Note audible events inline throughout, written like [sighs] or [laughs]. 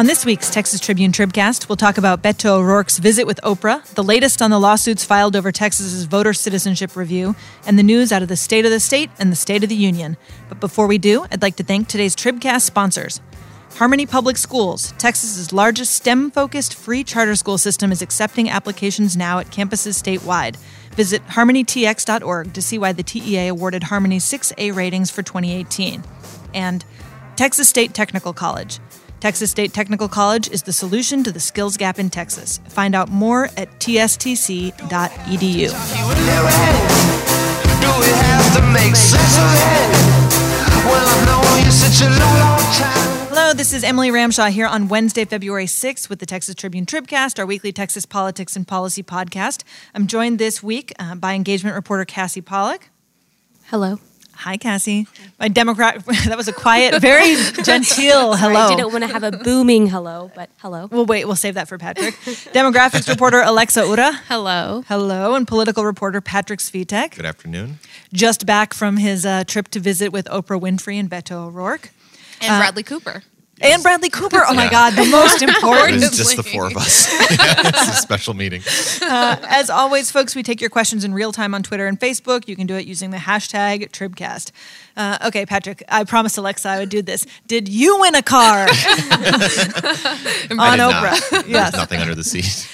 On this week's Texas Tribune Tribcast, we'll talk about Beto O'Rourke's visit with Oprah, the latest on the lawsuits filed over Texas's voter citizenship review, and the news out of the state of the state and the state of the union. But before we do, I'd like to thank today's Tribcast sponsors. Harmony Public Schools, Texas's largest STEM focused free charter school system, is accepting applications now at campuses statewide. Visit harmonytx.org to see why the TEA awarded Harmony 6A ratings for 2018. And Texas State Technical College. Texas State Technical College is the solution to the skills gap in Texas. Find out more at tstc.edu. Hello, this is Emily Ramshaw here on Wednesday, February 6th with the Texas Tribune Tribcast, our weekly Texas politics and policy podcast. I'm joined this week uh, by engagement reporter Cassie Pollock. Hello. Hi, Cassie. My Democrat, [laughs] that was a quiet, very [laughs] genteel hello. I didn't want to have a booming hello, but hello. We'll wait, we'll save that for Patrick. [laughs] Demographics reporter Alexa Ura. Hello. Hello. And political reporter Patrick Svitek. Good afternoon. Just back from his uh, trip to visit with Oprah Winfrey and Beto O'Rourke. And Bradley Cooper. And Bradley Cooper. Oh my Yeah. God, the most [laughs] important. It's just the four of us. [laughs] it's a special meeting. Uh, as always, folks, we take your questions in real time on Twitter and Facebook. You can do it using the hashtag Tribcast. Uh, okay, Patrick, I promised Alexa I would do this. Did you win a car [laughs] [laughs] on I did not. Oprah? There's Yes. nothing under the seat,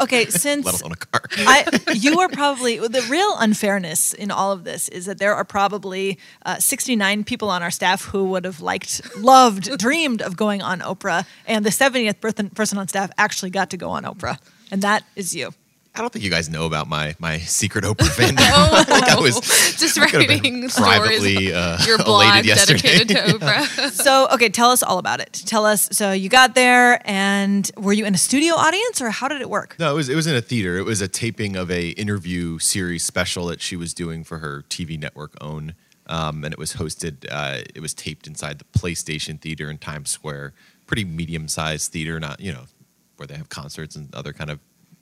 Okay, [laughs] since let alone a car. I, you are probably the real unfairness in all of this is that there are probably uh, 69 people on our staff who would have liked, loved, dreamed of going on Oprah, and the 70th person- person on staff actually got to go on Oprah, and that is you. I don't think you guys know about my my secret Oprah [laughs] fandom. [laughs] like I was Just could've writing privately stories. uh, Your elated blog dedicated to [laughs] Oprah. So, okay, tell us all about it. Tell us. So, you got there, and were you in a studio audience, or how did it work? No, it was it was in a theater. It was a taping of a interview series special that she was doing for her TV network own, um, and it was hosted. Uh, it was taped inside the PlayStation Theater in Times Square. Pretty medium sized theater, not you know where they have concerts and other kind of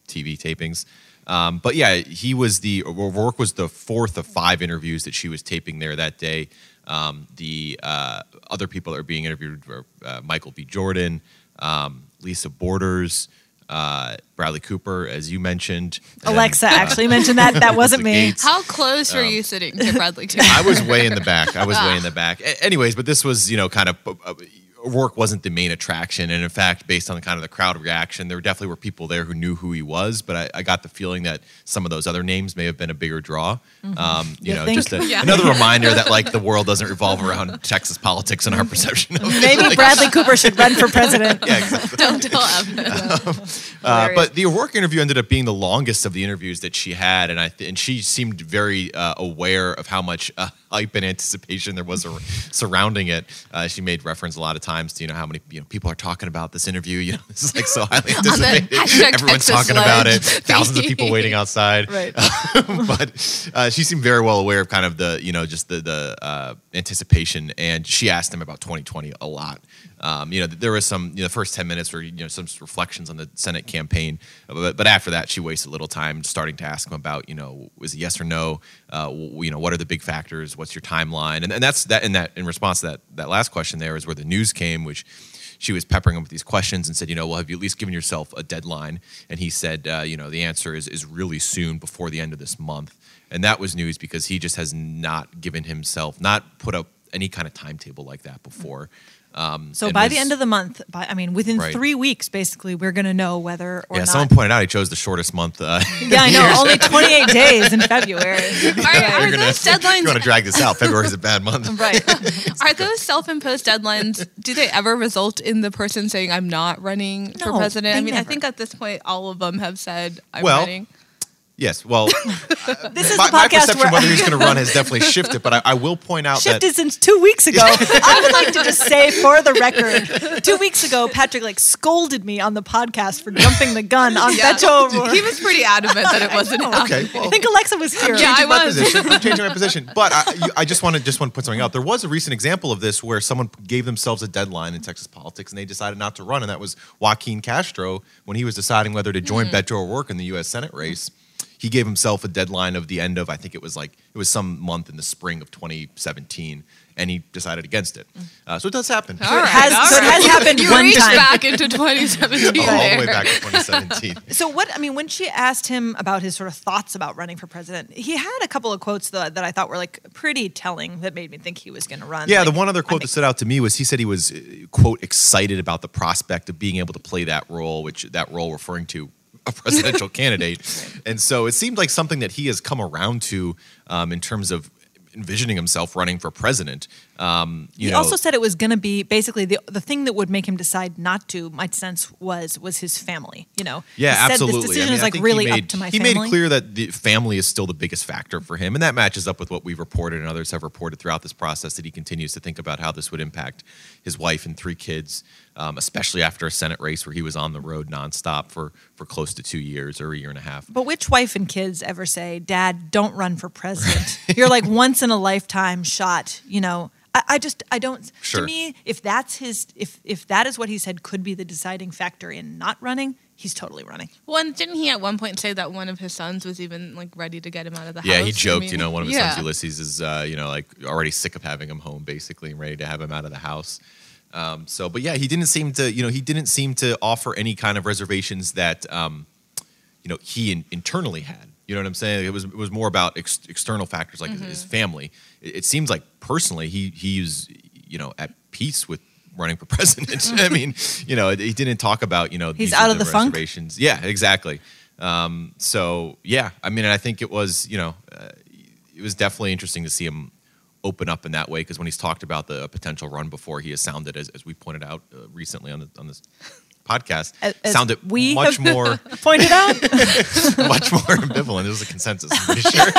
TV tapings. Um, but yeah, he was the O'Rourke was the fourth of five interviews that she was taping there that day. Um, the uh, other people that were being interviewed were uh, Michael B. Jordan, um, Lisa Borders, uh, Bradley Cooper, as you mentioned. and, Alexa uh, actually mentioned that. That [laughs] wasn't me. Gates. How close were you sitting to Bradley Cooper? [laughs] I was way in the back. I was way in the [laughs] back. A- anyways, but this was, you know, kind of. O'Rourke wasn't the main attraction, and in fact, based on the kind of the crowd reaction, there definitely were people there who knew who he was. But I, I got the feeling that some of those other names may have been a bigger draw. Um, you You know, think? just a, Yeah. another reminder that like the world doesn't revolve around Texas politics and our perception of it. Maybe [laughs] Like, Bradley Cooper should run for president. [laughs] Yeah, exactly. Don't tell Evan. [laughs] Uh, but the O'Rourke interview ended up being the longest of the interviews that she had, and I th- and she seemed very uh, aware of how much uh, hype and anticipation there was ar- surrounding it. Uh, she made reference a lot of times to you know how many you know people are talking about this interview. You know, [laughs] this is like so [laughs] highly anticipated. Everyone's Texas talking about it. Thousands of people [laughs] waiting outside. Right. but uh, she seemed very well aware of kind of the you know just the the uh, anticipation, and she asked him about 2020 a lot. Um, you know, there was some you know the first 10 minutes were you know some reflections on the Senate campaign, but, but after that she wasted a little time starting to ask him about you know was it yes or no, uh, you know what are the big factors, what's your timeline, and, and that's that in that in response to that that last question there is where the news came, which she was peppering him with these questions and said, you know, well, have you at least given yourself a deadline? And he said, uh, you know, the answer is is really soon, before the end of this month. And that was news because he just has not given himself, not put up any kind of timetable like that before. Um, So and by the end of the month, by I mean within Right. three weeks, basically, we're going to know whether or not yeah, not. someone pointed out he chose the shortest month. Uh, yeah, [laughs] I know. Only 28 [laughs] days in February. Are, are [laughs] you're gonna, those you deadlines? want to drag this out, February is a bad month. right. Are those self-imposed deadlines? Do they ever result in the person saying, "I'm not running for president"? I mean, never. I think at this point, all of them have said, "I'm Well, running." Yes, well, [laughs] This is my, the my perception where whether he's going to run has [laughs] definitely shifted. But I, I will point out that shifted since two weeks ago. [laughs] I would like to just say for the record, two weeks ago, Patrick like scolded me on the podcast for jumping the gun on Yeah. Beto O'Rourke. He was pretty adamant that it wasn't Okay, happening. I think Alexa was here. Yeah, I was. position. I'm changing my position. But I, you, I just want to just want to put something out. There was a recent example of this where someone gave themselves a deadline in Texas politics and they decided not to run, and that was Joaquin Castro when he was deciding whether to join Hmm. Beto O'Rourke in the U.S. Senate race. He gave himself a deadline of the end of I think it was like it was some month in the spring of 2017, and he decided against it. Uh, so it does happen. All right, has- all so it has happened you one reached time. back into 2017 [laughs] all the way back to 2017. [laughs] So what I mean, when she asked him about his sort of thoughts about running for president, he had a couple of quotes that, that I thought were like pretty telling that made me think he was going to run. Yeah, Like, the one other I quote that think- stood out to me was he said he was quote excited about the prospect of being able to play that role, which that role referring to a presidential [laughs] candidate, and so it seemed like something that he has come around to um, in terms of envisioning himself running for president. Um, you he know, also said it was going to be basically the the thing that would make him decide not to. My sense was was his family. You know, Yeah, he said absolutely. This I decision mean, is like really made, up to my he family. made clear that the family is still the biggest factor for him, and that matches up with what we've reported and others have reported throughout this process. That he continues to think about how this would impact his wife and three kids, um, especially after a Senate race where he was on the road nonstop for for close to two years or a year and a half. But which wife and kids ever say, "Dad, don't run for president"? You're like once in a lifetime shot. You know, I, I just I don't. Sure. To me, if that's his, if if that is what he said could be the deciding factor in not running, he's totally running. Well, and didn't he at one point say that one of his sons was even like ready to get him out of the house? Yeah, he I joked. mean, you know, one of his yeah. sons, Ulysses, is uh, you know like already sick of having him home, basically, and ready to have him out of the house. Um, so, but yeah, he didn't seem to, you know, he didn't seem to offer any kind of reservations that, um, you know, he in, internally had. You know what I'm saying? It was it was more about ex- external factors like his, his Mm-hmm. family. It, it seems like personally he he's you know at peace with running for [laughs] president. [laughs] I mean, you know, he didn't talk about you know He's these out of the funk? reservations. Yeah, exactly. Um, so yeah, I mean, I think it was you know uh, it was definitely interesting to see him open up in that way because when he's talked about the potential run before, he has sounded as, as we pointed out uh, recently on the, on this podcast, As- as sounded we much have- more [laughs] Pointed out. [laughs] much more ambivalent. It was a consensus, I'm pretty sure. [laughs]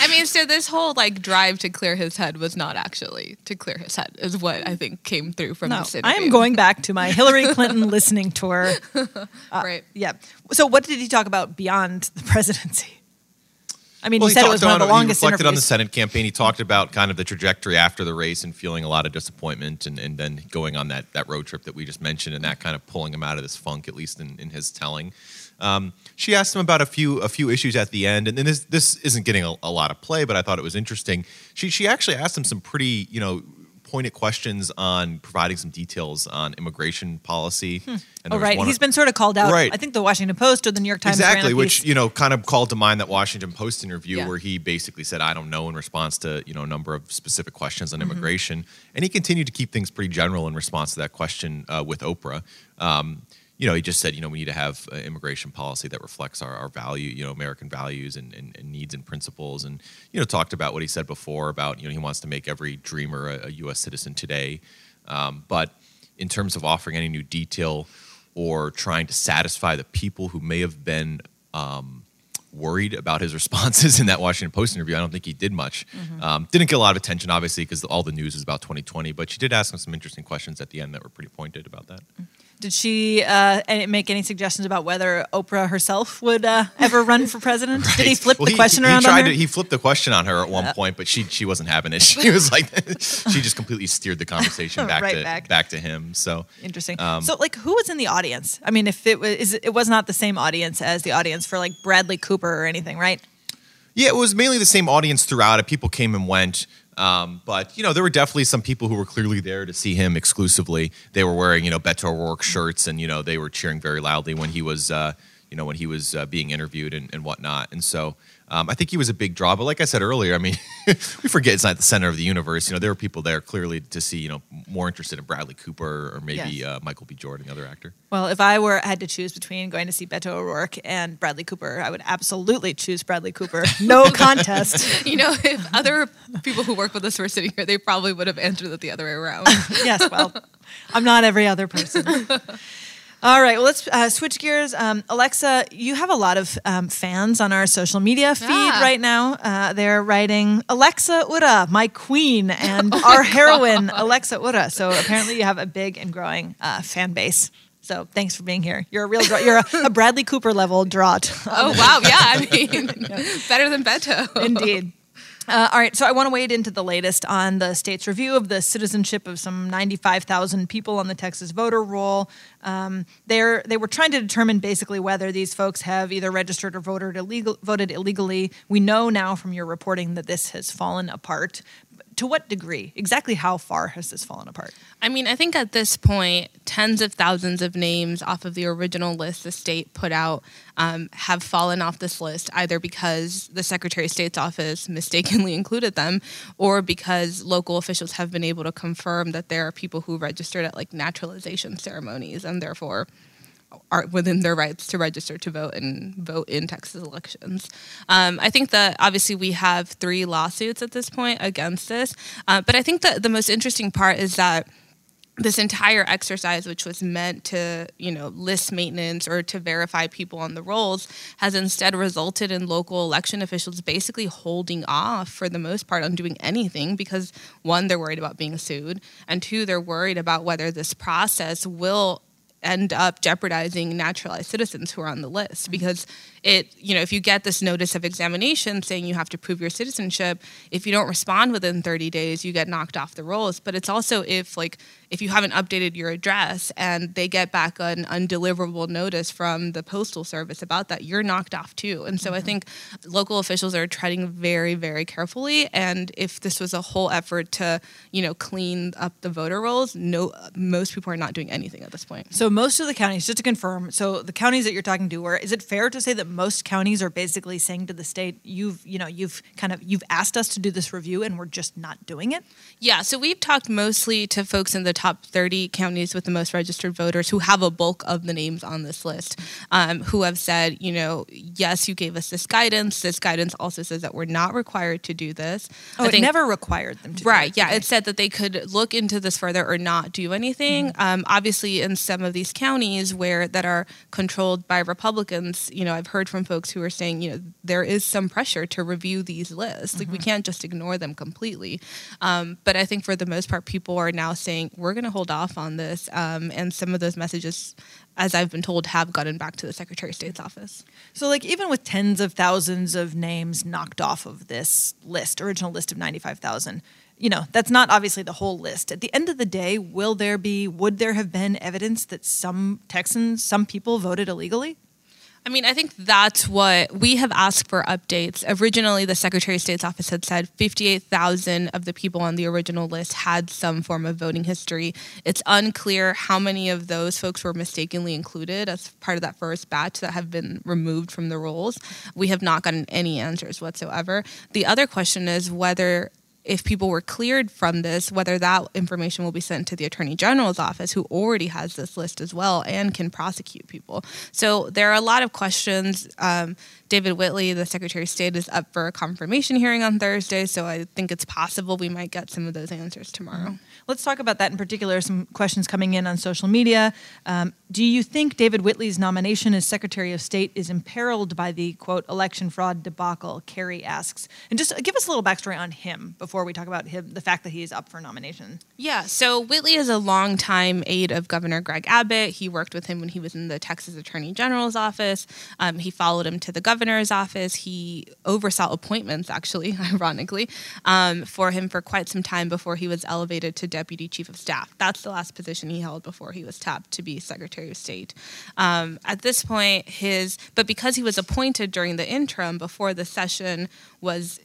I mean, so this whole like drive to clear his head was not actually to clear his head, is what I think came through from no, this I am going back to my Hillary Clinton listening tour. right. Yeah. So, what did he talk about beyond the presidency? I mean, Well, he said it was one of the longest He reflected on the. Senate campaign. He talked about kind of the trajectory after the race and feeling a lot of disappointment, and, and then going on that that road trip that we just mentioned, and that kind of pulling him out of this funk, at least in, in his telling. Um, she asked him about a few a few issues at the end, and, and this this isn't getting a, a lot of play, but I thought it was interesting. She she actually asked him some pretty you know pointed questions on providing some details on immigration policy. And there Oh, right. He's been sort of called out. Right. I think the Washington Post or the New York Times. exactly which you know kind of called to mind that washington post interview Yeah. where he basically said i don't know in response to you know a number of specific questions Mm-hmm. on immigration and he continued to keep things pretty general in response to that question uh, with oprah um, you know he just said you know we need to have uh, immigration policy that reflects our, our value you know american values and, and, and needs and principles and you know talked about what he said before about you know he wants to make every dreamer a, a us citizen today um, but in terms of offering any new detail or trying to satisfy the people who may have been um, worried about his [laughs] responses in that Washington Post interview, I don't think he did much. Um, didn't get a lot of attention, obviously, because all the news is about 2020. But she did ask him some interesting questions at the end that were pretty pointed about that. Did she uh, make any suggestions about whether Oprah herself would uh, ever run for president? [laughs] Did he flip Well, the question around he tried on her? To, he flipped the question on her at one point, but she she wasn't having it. [laughs] She was like, [laughs] she just completely steered the conversation back Right to back. back. to him. So Interesting. Um, so, like, who was in the audience? I mean, if it was, is, it was not the same audience as the audience for like Bradley Cooper or anything, right? Yeah, it was mainly the same audience throughout. People came and went. Um, but you know, there were definitely some people who were clearly there to see him exclusively. They were wearing you know Beto O'Rourke shirts, and you know they were cheering very loudly when he was uh, you know when he was uh, being interviewed and, and whatnot. And so um, I think he was a big draw. But like I said earlier, I mean, [laughs] we forget it's not the center of the universe. You know, there were people there clearly to see you know more interested in Bradley Cooper or maybe Yes. uh, Michael B. Jordan, the other actor. Well, if I were had to choose between going to see Beto O'Rourke and Bradley Cooper, I would absolutely choose Bradley Cooper. No [laughs] contest. [laughs] You know, if other people who work with us were sitting here, they probably would have answered it the other way around. yes, well, I'm not every other person. All right, well, let's uh, switch gears. Um, Alexa, you have a lot of um, fans on our social media feed Yeah. right now. Uh, they're writing, Alexa Ura, my queen, [laughs] and our heroine, Alexa Ura. So apparently you have a big and growing uh, fan base. So thanks for being here. You're a real draw. You're a, a Bradley Cooper level draught. oh wow, yeah. I [laughs] mean, [laughs] better than Beto. Indeed. Uh, all right, so I want to wade into the latest on the state's review of the citizenship of some 95,000 people on the Texas voter roll. Um, they're, they were trying to determine basically whether these folks have either registered or voted, illegal, voted illegally. We know now from your reporting that this has fallen apart. To what degree? Exactly how far has this fallen apart? I mean, I think at this point, tens of thousands of names off of the original list the state put out um, have fallen off this list, either because the Secretary of State's office mistakenly [laughs] included them, or because local officials have been able to confirm that there are people who registered at like naturalization ceremonies and therefore are within their rights to register to vote and vote in Texas elections. Um, I think that obviously we have three lawsuits at this point against this, uh, but I think that the most interesting part is that this entire exercise which was meant to you know list maintenance or to verify people on the rolls has instead resulted in local election officials basically holding off for the most part on doing anything because one they're worried about being sued and two they're worried about whether this process will end up jeopardizing naturalized citizens who are on the list. Because it you know if you get this notice of examination saying you have to prove your citizenship if you don't respond within 30 days you get knocked off the rolls. But it's also if like if you haven't updated your address and they get back an undeliverable notice from the postal service about that you're knocked off too. And so mm-hmm. i think local officials are treading very very carefully. And if this was a whole effort to you know clean up the voter rolls no most people are not doing anything at this point. So most of the counties just to confirm so the counties that you're talking to where is it fair to say that most counties are basically saying to the state, you've you know you've kind of you've asked us to do this review and we're just not doing it. Yeah, so we've talked mostly to folks in the top 30 counties with the most registered voters who have a bulk of the names on this list, um, who have said, you know, yes, you gave us this guidance. This guidance also says that we're not required to do this. Oh, I it think, never required them to. Right. Yeah, okay. it said that they could look into this further or not do anything. Mm-hmm. Um, obviously, in some of these counties where that are controlled by Republicans, you know, I've heard from folks who are saying, you know, there is some pressure to review these lists. Like mm-hmm. we can't just ignore them completely. Um, but I think for the most part, people are now saying we're going to hold off on this. Um, and some of those messages, as I've been told, have gotten back to the Secretary of State's office. So, like, even with tens of thousands of names knocked off of this list, original list of 95,000, you know, that's not obviously the whole list. At the end of the day, will there be, would there have been evidence that some Texans, some people voted illegally? I mean, I think that's what we have asked for updates. Originally, the Secretary of State's office had said 58,000 of the people on the original list had some form of voting history. It's unclear how many of those folks were mistakenly included as part of that first batch that have been removed from the rolls. We have not gotten any answers whatsoever. The other question is whether if people were cleared from this, whether that information will be sent to the Attorney General's office, who already has this list as well and can prosecute people. So there are a lot of questions. Um, David Whitley, the Secretary of State, is up for a confirmation hearing on Thursday, so I think it's possible we might get some of those answers tomorrow. Mm-hmm. Let's talk about that in particular. Some questions coming in on social media. Um, do you think David Whitley's nomination as Secretary of State is imperiled by the quote election fraud debacle? Kerry asks, and just give us a little backstory on him before we talk about him, the fact that he is up for nomination. Yeah, so Whitley is a longtime aide of Governor Greg Abbott. He worked with him when he was in the Texas Attorney General's office. Um, he followed him to the governor's office. He oversaw appointments, actually, [laughs] ironically, um, for him for quite some time before he was elevated to deputy chief of staff. That's the last position he held before he was tapped to be Secretary of State. Um, at this point, his but because he was appointed during the interim before the session was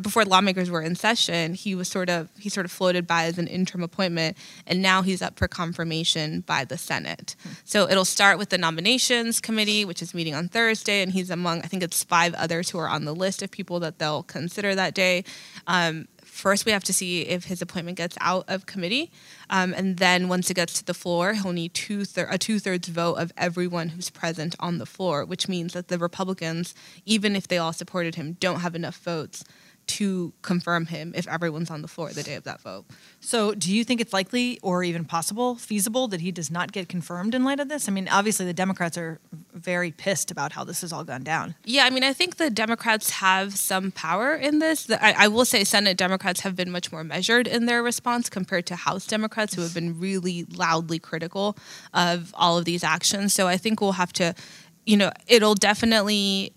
before lawmakers were in session, he was sort of he sort of floated by as an interim appointment, and now he's up for confirmation by the Senate. So it'll start with the nominations committee, which is meeting on Thursday, and he's among I think it's five others who are on the list of people that they'll consider that day. Um, first we have to see if his appointment gets out of committee, um, and then once it gets to the floor, he'll need two thir- a two thirds vote of everyone who's present on the floor, which means that the Republicans, even if they all supported him, don't have enough votes to confirm him if everyone's on the floor the day of that vote. So, do you think it's likely or even possible, feasible, that he does not get confirmed in light of this? I mean, obviously, the Democrats are very pissed about how this has all gone down. Yeah, I mean, I think the Democrats have some power in this. I, will say Senate Democrats have been much more measured in their response compared to House Democrats, who have been really loudly critical of all of these actions. So, I think we'll have to, you know, it'll definitely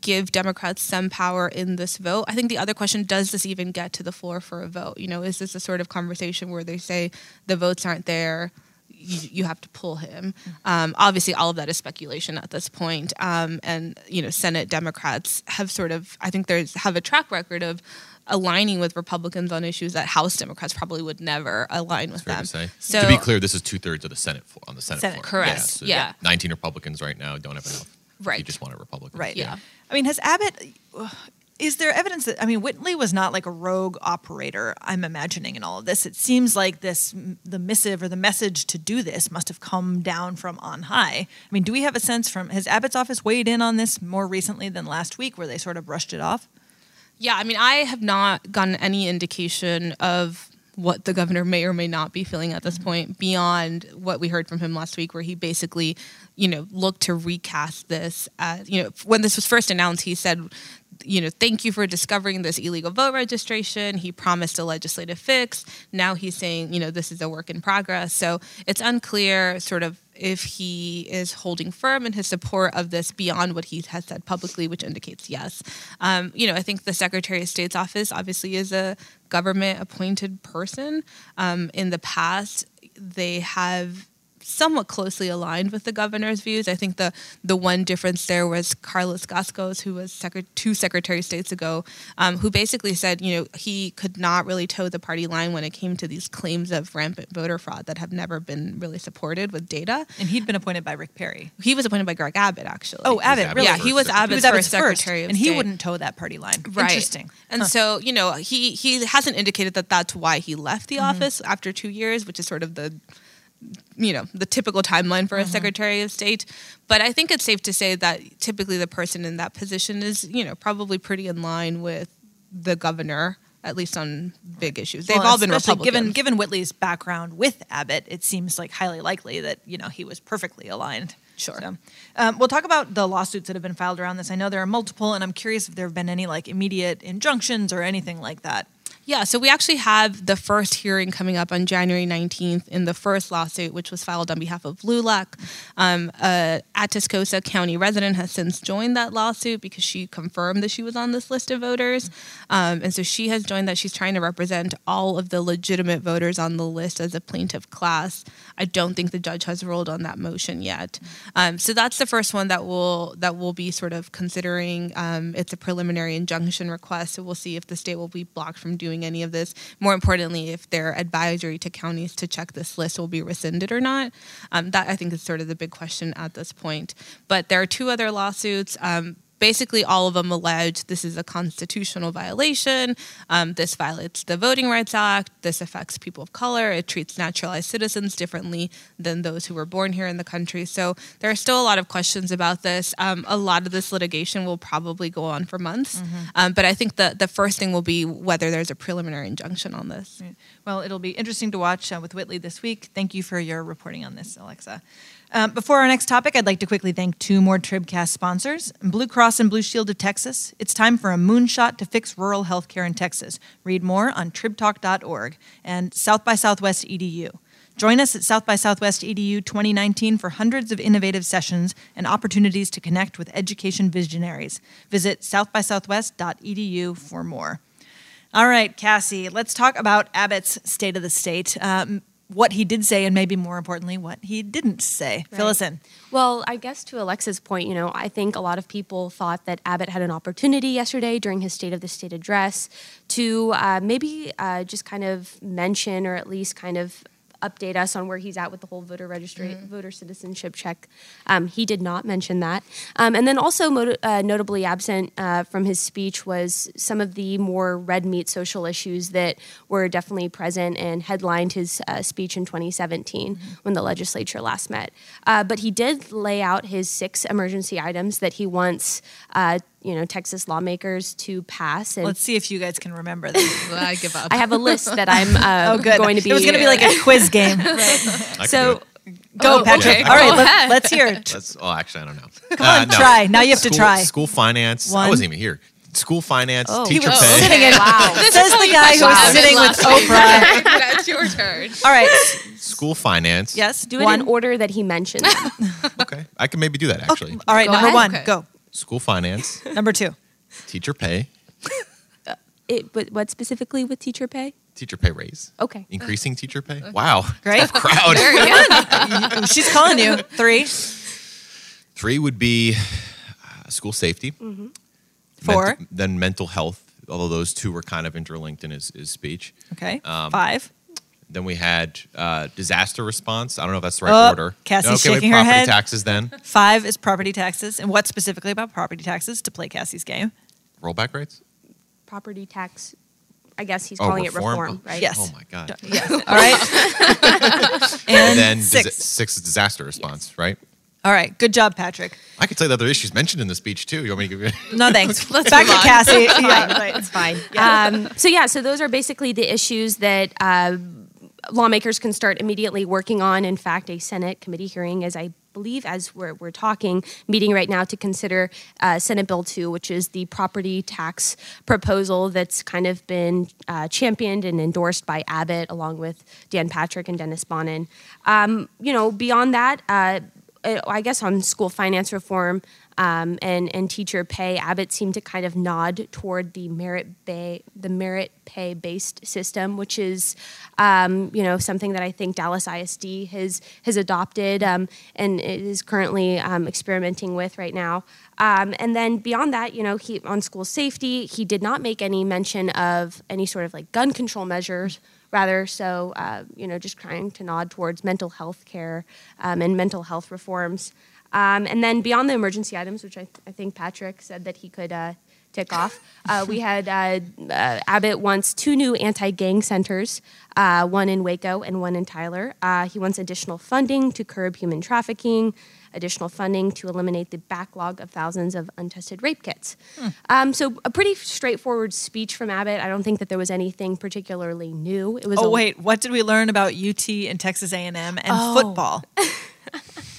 give Democrats some power in this vote. I think the other question does this even get to the floor for a vote? You know, is this a sort of conversation where they say the votes aren't there? You, you have to pull him. Um, obviously, all of that is speculation at this point. Um, and you know, Senate Democrats have sort of, I think, there's have a track record of aligning with Republicans on issues that House Democrats probably would never align with them. to. So to be clear, this is two thirds of the Senate floor, on the Senate, Senate, floor. correct. Yeah, so Yeah. 19 Republicans right now don't have enough. Right. You just want a Republican. Right. Yeah. I mean, has Abbott? [sighs] Is there evidence that I mean Whitley was not like a rogue operator? I'm imagining in all of this. It seems like this the missive or the message to do this must have come down from on high. I mean, do we have a sense from has Abbott's office weighed in on this more recently than last week, where they sort of brushed it off? Yeah, I mean, I have not gotten any indication of what the governor may or may not be feeling at this mm-hmm. point beyond what we heard from him last week, where he basically, you know, look to recast this. As, you know, when this was first announced, he said, you know, thank you for discovering this illegal vote registration. He promised a legislative fix. Now he's saying, you know, this is a work in progress. So it's unclear, sort of, if he is holding firm in his support of this beyond what he has said publicly, which indicates yes. Um, you know, I think the Secretary of State's office obviously is a government appointed person. Um, in the past, they have somewhat closely aligned with the governor's views. I think the the one difference there was Carlos Cascos, who was secret- two Secretary of States ago, um, who basically said, you know, he could not really toe the party line when it came to these claims of rampant voter fraud that have never been really supported with data. And he'd been appointed by Rick Perry. He was appointed by Greg Abbott, actually. Oh, Abbott, Abbott really? yeah, he was first. Abbott's, he was Abbott's first first, Secretary of and he State. wouldn't toe that party line. Right. Interesting. And so, you know, he he hasn't indicated that that's why he left the office after two years, which is sort of the you know the typical timeline for a secretary of state but i think it's safe to say that typically the person in that position is you know probably pretty in line with the governor at least on big issues they've Well, all been republican Given given Whitley's background with Abbott, it seems like highly likely that you know he was perfectly aligned. Sure. So, um, we'll talk about the lawsuits that have been filed around this. I know there are multiple, and I'm curious if there have been any like immediate injunctions or anything like that. Yeah, so we actually have the first hearing coming up on January 19th in the first lawsuit, which was filed on behalf of LULAC. Um, a Atascosa County resident has since joined that lawsuit because she confirmed that she was on this list of voters. Um, and so she has joined that. She's trying to represent all of the legitimate voters on the list as a plaintiff class. I don't think the judge has ruled on that motion yet. Um, so that's the first one that will that will be sort of considering. Um, it's a preliminary injunction request, so we'll see if the state will be blocked from doing any of this. More importantly, if their advisory to counties to check this list will be rescinded or not. Um, that I think is sort of the big question at this point. But there are two other lawsuits. Um, basically all of them allege this is a constitutional violation. Um, this violates the Voting Rights Act. This affects people of color. It treats naturalized citizens differently than those who were born here in the country. So there are still a lot of questions about this. Um, a lot of this litigation will probably go on for months. Um, but I think the, the first thing will be whether there's a preliminary injunction on this. Well, it'll be interesting to watch uh, with Whitley this week. Thank you for your reporting on this, Alexa. Um, before our next topic, I'd like to quickly thank two more Tribcast sponsors Blue Cross and Blue Shield of Texas. It's time for a moonshot to fix rural healthcare in Texas. Read more on tribtalk.org and South by Southwest EDU. Join us at South by Southwest EDU 2019 for hundreds of innovative sessions and opportunities to connect with education visionaries. Visit southbysouthwest.edu for more. All right, Cassie, let's talk about Abbott's State of the State. Um, what he did say, and maybe more importantly, what he didn't say. Fill us in. Well, I guess to Alexa's point, you know, I think a lot of people thought that Abbott had an opportunity yesterday during his State of the State address to uh, maybe uh, just kind of mention or at least kind of update us on where he's at with the whole voter registry, voter citizenship check. Um, he did not mention that. Um, and then also mot- uh, notably absent uh, from his speech was some of the more red meat social issues that were definitely present and headlined his uh, speech in 2017 when the legislature last met. Uh, but he did lay out his six emergency items that he wants, uh, you know, Texas lawmakers to pass. And Let's see if you guys can remember them. [laughs] I give up. I have a list that I'm [laughs] uh, oh, good. going to be. It was going to be like a quiz game. [laughs] I can So- Go, Oh, Patrick. okay. All right, let, ahead. let's hear it. That's, oh, actually, I don't know. Come on, try. Now you have to try. School finance. One. I wasn't even here. School finance, Oh. teacher was pay. sitting in. Wow. Says the guy who was Wow. sitting with Oprah. That's your turn. All right. School finance. Yes. do it one. in order that he mentioned. Okay. I can maybe do that actually. All right. Go number ahead. one. Okay. Go. School finance, [laughs] Number two. teacher pay, It, but what specifically with teacher pay? teacher pay raise, Okay. increasing teacher pay. Wow, Great. crowd. [laughs] She's calling you. Three. Three would be uh, school safety. Four. Ment- then mental health, although those two were kind of interlinked in his, his speech. Okay. Um, Five. Then we had uh, disaster response. I don't know if that's the right Oh, order. Cassie's okay, shaking wait, her property head. taxes then. Five is property taxes. And what specifically about property taxes to play Cassie's game? Rollback rates? Property tax. I guess he's Oh, calling reform? it reform, Oh, right? Yes. Oh my God. Yes. [laughs] All right. and [laughs] And then six. disa- six is disaster response, right? All right. Good job, Patrick. I could tell you the other issues mentioned in the speech too. You want me to give you? No thanks. [laughs] Let's Back move to. Cassie. Yeah. It's fine. Um, so yeah, so those are basically the issues that uh, lawmakers can start immediately working on. In fact, a Senate committee hearing, as I believe, as we're, we're talking, meeting right now to consider uh, Senate Bill 2, which is the property tax proposal that's kind of been uh, championed and endorsed by Abbott, along with Dan Patrick and Dennis Bonnen. Um, you know, beyond that, uh, I guess on school finance reform um, and and teacher pay, Abbott seemed to kind of nod toward the merit bay, the merit pay based system, which is um, you know something that I think Dallas ISD has has adopted um, and is currently um, experimenting with right now. Um, and then beyond that, you know, he on school safety, he did not make any mention of any sort of like gun control measures rather so uh, you know just trying to nod towards mental health care um, and mental health reforms um, and then beyond the emergency items which i, th- I think patrick said that he could uh, tick off uh, we had uh, uh, abbott wants two new anti-gang centers uh, one in waco and one in tyler uh, he wants additional funding to curb human trafficking additional funding to eliminate the backlog of thousands of untested rape kits. Um, so a pretty straightforward speech from Abbott. I don't think that there was anything particularly new. It was Oh a- wait, what did we learn about UT and Texas A&M and Oh. football? [laughs]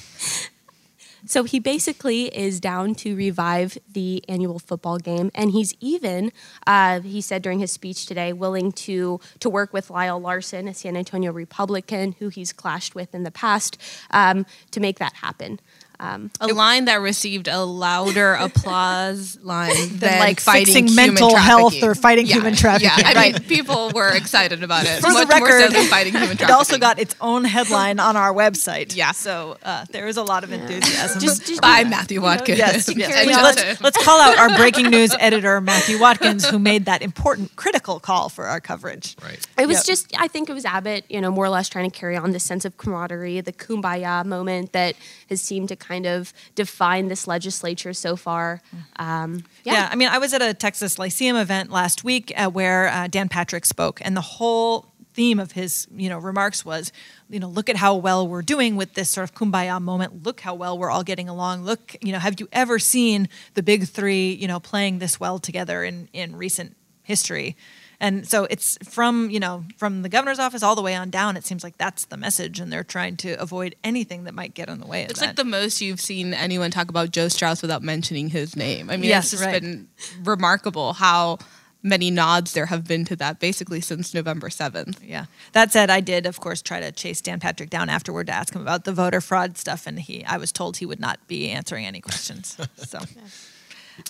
So he basically is down to revive the annual football game, and he's even, uh, he said during his speech today, willing to to work with Lyle Larson, a San Antonio Republican who he's clashed with in the past, um, to make that happen. Um, A line that received a louder [laughs] applause line than, like fixing mental health or fighting human trafficking. Yeah, I Right. mean, people were excited about it. For the much more so record, than fighting human It also got its own headline on our website. Yeah. So uh, there is a lot of enthusiasm. just, just by Matthew Watkins. Yes, to yes. carry And. Let's, let's call out our breaking news [laughs] editor, Matthew Watkins, who made that important, critical call for our coverage. Right. It was Yep. just, I think it was Abbott, you know, more or less trying to carry on this sense of camaraderie, the kumbaya moment that has seemed to kind of define this legislature so far. Um, Yeah. yeah. I mean, I was at a Texas Lyceum event last week uh, where uh, Dan Patrick spoke, and the whole theme of his, you know, remarks was, you know, look at how well we're doing with this sort of kumbaya moment. Look how well we're all getting along. Look, you know, have you ever seen the big three, you know, playing this well together in in recent history? And so it's from, you know, from the governor's office all the way on down, it seems like that's the message. And they're trying to avoid anything that might get in the way of It's that. like the most you've seen anyone talk about Joe Straus without mentioning his name. I mean, Yes, it's just right. been remarkable how many nods there have been to that basically since November 7th. Yeah. That said, I did, of course, try to chase Dan Patrick down afterward to ask him about the voter fraud stuff, and he, I was told he would not be answering any questions. [laughs] So.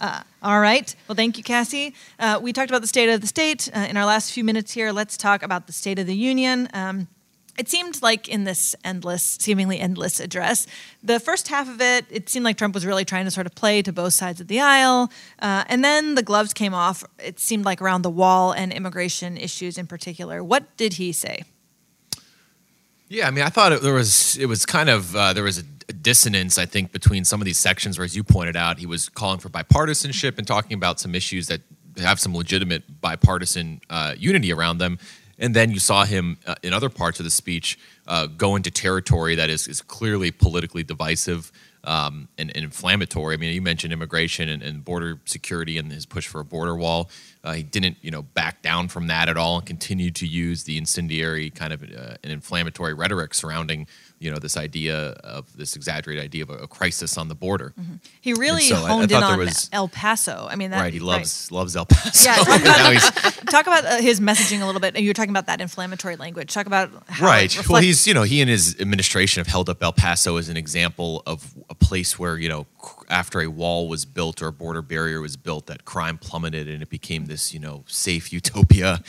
Uh, all right. Well, thank you, Cassie. Uh, we talked about the state of the state. Uh, in our last few minutes here, let's talk about the state of the union. Um, it seemed like in this endless, seemingly endless address, the first half of it, it seemed like Trump was really trying to sort of play to both sides of the aisle. Uh, and then the gloves came off, it seemed like around the wall and immigration issues in particular. What did he say? Yeah, I mean, I thought it, there was it was kind of uh, there was a, dissonance, I think, between some of these sections. Where, as you pointed out, he was calling for bipartisanship and talking about some issues that have some legitimate bipartisan uh, unity around them. And then you saw him uh, in other parts of the speech uh, go into territory that is, is clearly politically divisive um, and, and inflammatory. I mean, you mentioned immigration and, and border security and his push for a border wall. Uh, he didn't, you know, back down from that at all and continued to use the incendiary kind of uh, an inflammatory rhetoric surrounding, you know, this idea of this exaggerated idea of a, a crisis on the border. He really so I- I honed in on was- El Paso. I mean, that, right? He loves loves El Paso. Yeah, [laughs] talk about, he's- [laughs] talk about uh, his messaging a little bit. And You were talking about that inflammatory language. Talk about right. Well, he's you know he and his administration have held up El Paso as an example of a place where you know after a wall was built or a border barrier was built, that crime plummeted and it became this you know safe [laughs] utopia.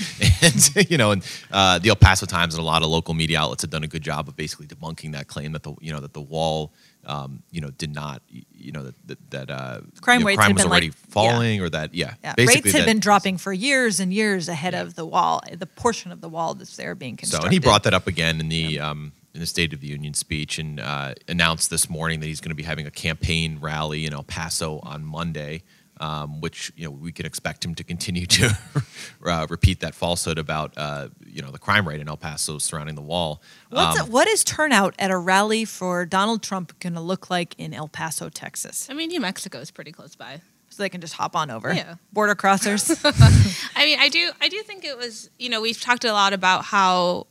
and you know, and uh, the El Paso Times and a lot of local media outlets have done a good job of basically debunking that claim that the you know that the wall. Um, you know, did not, you know, that that, that uh, Crime you know, rates crime was been, already like- yeah. falling, or that, yeah, Yeah, rates had that- been dropping for years and years ahead of the wall, the portion of the wall that's there being So, constructed. and he brought that up again in the um, in the State of the Union speech, and uh, announced this morning that he's going to be having a campaign rally in El Paso on Monday, um, which you know we can expect him to continue to [laughs] uh, repeat that falsehood about uh, you know the crime rate in El Paso surrounding the wall. What's Um, it, what is turnout at a rally for Donald Trump going to look like in El Paso, Texas? I mean, New Mexico is pretty close by. So they can just hop on over. Yeah. Border crossers. [laughs] I mean, I do, I do think it was. You know, we've talked a lot about how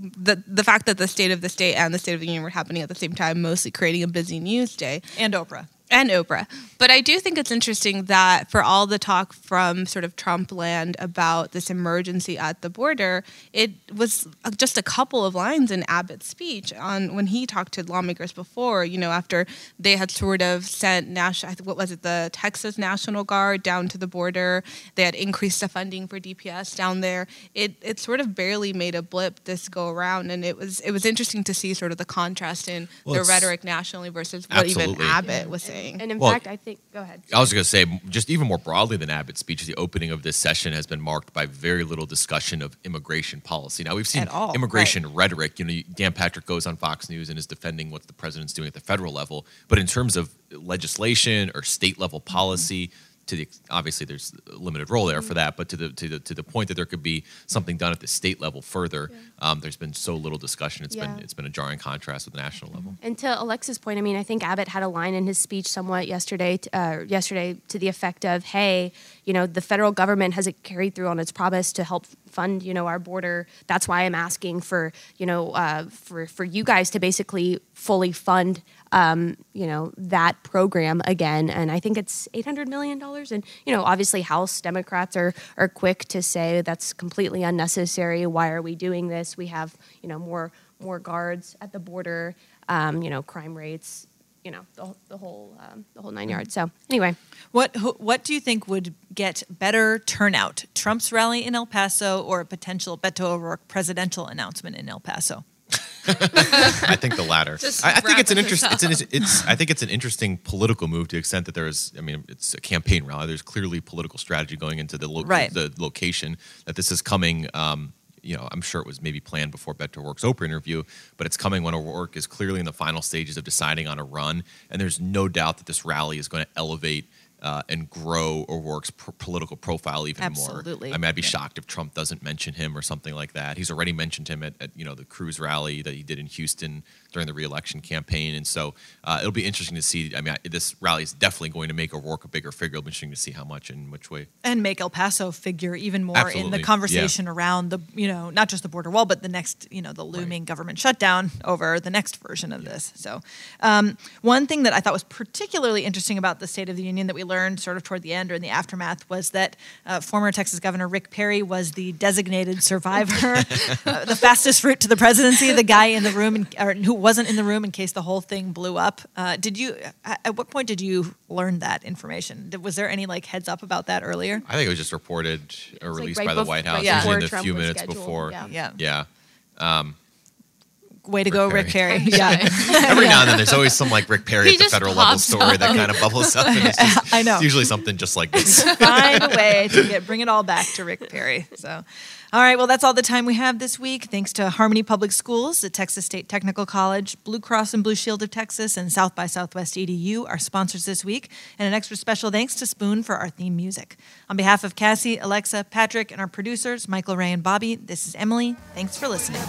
the the fact that the state of the state and the state of the union were happening at the same time, mostly creating a busy news day. and Oprah. And Oprah. But I do think it's interesting that for all the talk from sort of Trump land about this emergency at the border, it was uh, just a couple of lines in Abbott's speech on when he talked to lawmakers before, you know, after they had sort of sent national, what was it, the Texas National Guard down to the border. They had increased the funding for DPS down there. It it sort of barely made a blip this go around, and it was it was interesting to see sort of the contrast in Well, the rhetoric nationally versus what even Absolutely. Abbott was saying. And in Well- fact, I think, go ahead. I was going to say, just even more broadly than Abbott's speech, the opening of this session has been marked by very little discussion of immigration policy. Now, we've seen all, immigration rhetoric. You know, Dan Patrick goes on Fox News and is defending what the president's doing at the federal level. But in terms of legislation or state level policy, to the obviously there's a limited role there for that, but to the to the to the point that there could be something done at the state level further, um, there's been so little discussion. It's been it's been a jarring contrast with the national level. And to Alexa's point, I mean, I think Abbott had a line in his speech somewhat yesterday, t- uh, yesterday to the effect of, "Hey, you know, the federal government hasn't carried through on its promise to help fund, you know, our border. That's why I'm asking for, you know, uh, for for you guys to basically fully fund, um, you know, that program again. And I think it's 800 million dollars. And you know, obviously, House Democrats are are quick to say that's completely unnecessary. Why are we doing this? We have, you know, more more guards at the border. Um, you know, crime rates. You know, the, the whole um, the whole nine yards. So anyway, What what do you think would get better turnout? Trump's rally in El Paso or a potential Beto O'Rourke presidential announcement in El Paso? I think the latter. I, I think it's an interesting. It's, an, it's. I think it's an interesting political move to the extent that there is. I mean, it's a campaign rally. There's clearly political strategy going into the lo- Right. the location that this is coming. Um, you know, I'm sure it was maybe planned before Beto O'Rourke's Oprah interview, but it's coming when O'Rourke is clearly in the final stages of deciding on a run, and there's no doubt that this rally is going to elevate. Uh, and grow O'Rourke's pr- political profile even Absolutely. more. I mean, I'd be Yeah. shocked if Trump doesn't mention him or something like that. He's already mentioned him at, at you know the Cruz rally that he did in Houston during the reelection campaign, and so uh, it'll be interesting to see. I mean, I, this rally is definitely going to make O'Rourke a bigger figure. It'll be interesting to see how much and which way. and make El Paso figure even more in Absolutely, the yeah. conversation around the you know not just the border wall but the next you know the looming government shutdown over the next version of this. So um, one thing that I thought was particularly interesting about the State of the Union that we learned sort of toward the end or in the aftermath was that uh, former Texas Governor Rick Perry was the designated survivor, [laughs] uh, the fastest route to the presidency, the guy in the room in, or who wasn't in the room in case the whole thing blew up. Uh, did you? At at what point did you learn that information? Was there any like heads up about that earlier? I think it was just reported or like released right by the bef- White right House, Yeah. usually in the Trump few minutes scheduled, before. yeah. Yeah. Yeah. Way to go, Rick Rick Perry. Yeah. [laughs] Every now and then, there's always some like Rick Perry He at the federal level pops story that kind of bubbles up. And it's [laughs] just, I know. It's usually something just like this. Find a way to get bring it all back to Rick Perry. So, all right. Well, that's all the time we have this week. Thanks to Harmony Public Schools, the Texas State Technical College, Blue Cross and Blue Shield of Texas, and South by Southwest EDU, our sponsors this week. And an extra special thanks to Spoon for our theme music. On behalf of Cassie, Alexa, Patrick, and our producers, Michael, Ray, and Bobby, this is Emily. Thanks for listening.